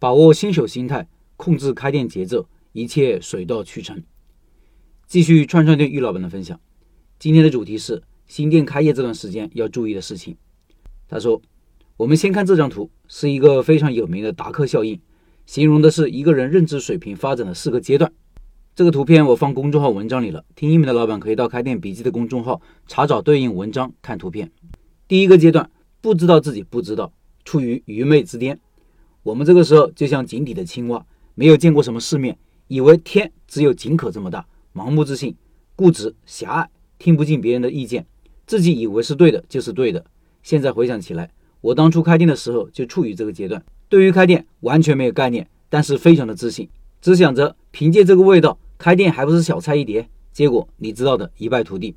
把握新手心态，控制开店节奏，一切水到渠成。继续串串店玉老板的分享，今天的主题是新店开业这段时间要注意的事情。他说：“我们先看这张图，是一个非常有名的达克效应，形容的是一个人认知水平发展的四个阶段。这个图片我放公众号文章里了，听音频的老板可以到开店笔记的公众号查找对应文章看图片。第一个阶段，不知道自己不知道，处于愚昧之巅。我们这个时候就像井底的青蛙，没有见过什么世面，以为天只有井口这么大，盲目自信、固执、狭隘，听不进别人的意见，自己以为是对的就是对的。”现在回想起来，我当初开店的时候就处于这个阶段，对于开店完全没有概念，但是非常的自信，只想着凭借这个味道开店还不是小菜一碟。结果你知道的一败涂地。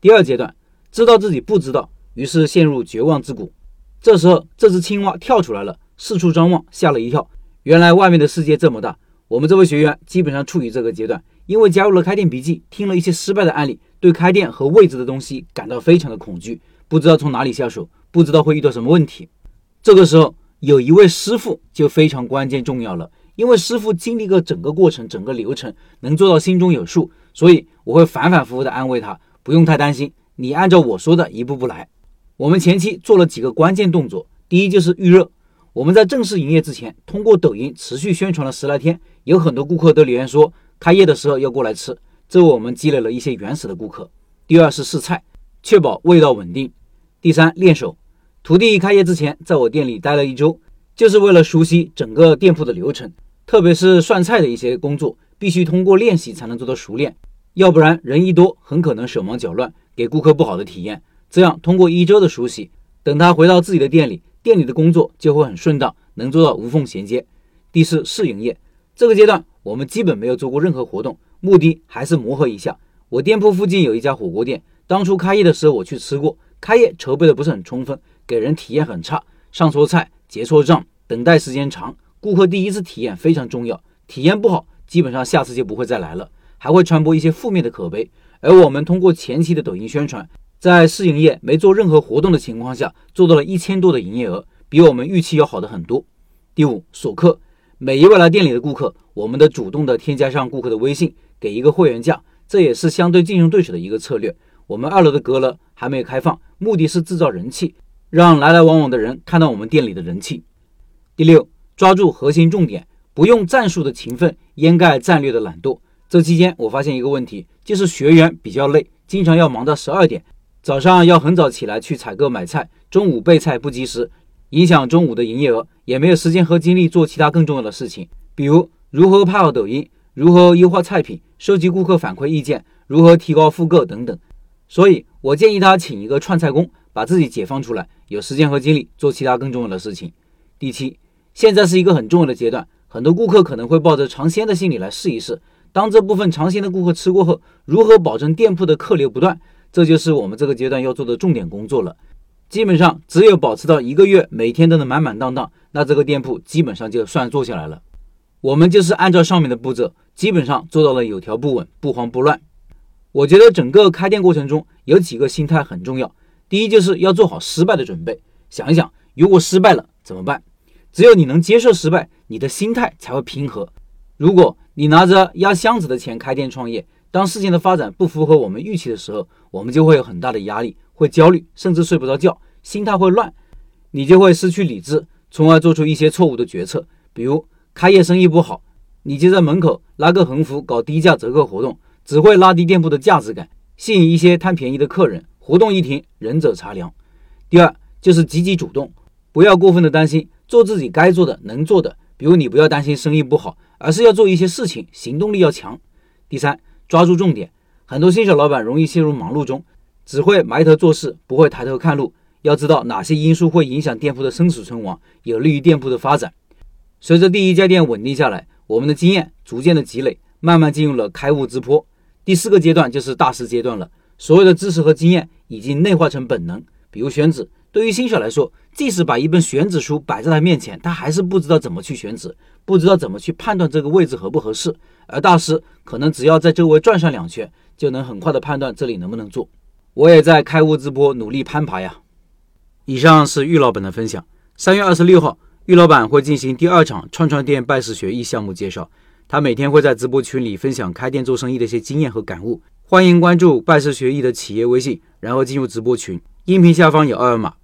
第二阶段，知道自己不知道，于是陷入绝望之谷。这时候，这只青蛙跳出来了，四处张望，吓了一跳，原来外面的世界这么大。我们这位学员基本上处于这个阶段，因为加入了开店笔记，听了一些失败的案例，对开店和未知的东西感到非常的恐惧。不知道从哪里下手，不知道会遇到什么问题。这个时候，有一位师傅就非常关键重要了，因为师傅经历过整个过程、整个流程，能做到心中有数，所以我会反反复复的安慰他，不用太担心，你按照我说的一步步来。我们前期做了几个关键动作，第一就是预热。我们在正式营业之前，通过抖音持续宣传了十来天，有很多顾客都留言说开业的时候要过来吃，这为我们积累了一些原始的顾客。第二是试菜，确保味道稳定。第三，练手。徒弟开业之前，在我店里待了一周，就是为了熟悉整个店铺的流程，特别是涮菜的一些工作，必须通过练习才能做到熟练，要不然人一多，很可能手忙脚乱，给顾客不好的体验。这样，通过一周的熟悉，等他回到自己的店里，店里的工作就会很顺当，能做到无缝衔接。第四，试营业。这个阶段，我们基本没有做过任何活动，目的还是磨合一下。我店铺附近有一家火锅店，当初开业的时候我去吃过。开业筹备的不是很充分，给人体验很差，上错菜、结错账、等待时间长，顾客第一次体验非常重要，体验不好，基本上下次就不会再来了，还会传播一些负面的口碑。而我们通过前期的抖音宣传，在试营业没做任何活动的情况下，做到了一千多的营业额，比我们预期要好的很多。第五，锁客，每一位来店里的顾客，我们的主动的添加上顾客的微信，给一个会员价，这也是相对竞争对手的一个策略。我们二楼的阁楼还没有开放，目的是制造人气，让来来往往的人看到我们店里的人气。第六，抓住核心重点，不用战术的勤奋掩盖战略的懒惰。这期间我发现一个问题，就是学员比较累，经常要忙到十二点，早上要很早起来去采购买菜，中午备菜不及时，影响中午的营业额，也没有时间和精力做其他更重要的事情，比如如何拍好抖音，如何优化菜品，收集顾客反馈意见，如何提高复购等等。所以我建议他请一个串菜工，把自己解放出来，有时间和精力做其他更重要的事情。第七，现在是一个很重要的阶段，很多顾客可能会抱着尝鲜的心理来试一试。当这部分尝鲜的顾客吃过后，如何保证店铺的客流不断，这就是我们这个阶段要做的重点工作了。基本上只有保持到一个月每天都能满满当当，那这个店铺基本上就算做下来了。我们就是按照上面的步骤，基本上做到了有条不紊、不慌不乱。我觉得整个开店过程中有几个心态很重要。第一，就是要做好失败的准备。想一想，如果失败了怎么办？只有你能接受失败，你的心态才会平和。如果你拿着压箱子的钱开店创业，当事情的发展不符合我们预期的时候，我们就会有很大的压力，会焦虑，甚至睡不着觉，心态会乱，你就会失去理智，从而做出一些错误的决策。比如开业生意不好，你就在门口拉个横幅，搞低价折扣活动。只会拉低店铺的价值感，吸引一些贪便宜的客人。活动一停，仁者茶凉。第二就是积极主动，不要过分的担心，做自己该做的、能做的。比如你不要担心生意不好，而是要做一些事情，行动力要强。第三，抓住重点。很多新手老板容易陷入忙碌中，只会埋头做事，不会抬头看路。要知道哪些因素会影响店铺的生死存亡，有利于店铺的发展。随着第一家店稳定下来，我们的经验逐渐的积累，慢慢进入了开悟之坡。第四个阶段就是大师阶段了，所有的知识和经验已经内化成本能。比如选址，对于新手来说，即使把一本选址书摆在他面前，他还是不知道怎么去选址，不知道怎么去判断这个位置合不合适。而大师可能只要在周围转上两圈，就能很快的判断这里能不能做。我也在开悟直播努力攀爬呀。以上是玉老板的分享。三月二十六号，玉老板会进行第二场串串店拜师学艺项目介绍，他每天会在直播群里分享开店做生意的一些经验和感悟。欢迎关注拜师学艺的企业微信，然后进入直播群，音频下方有二维码。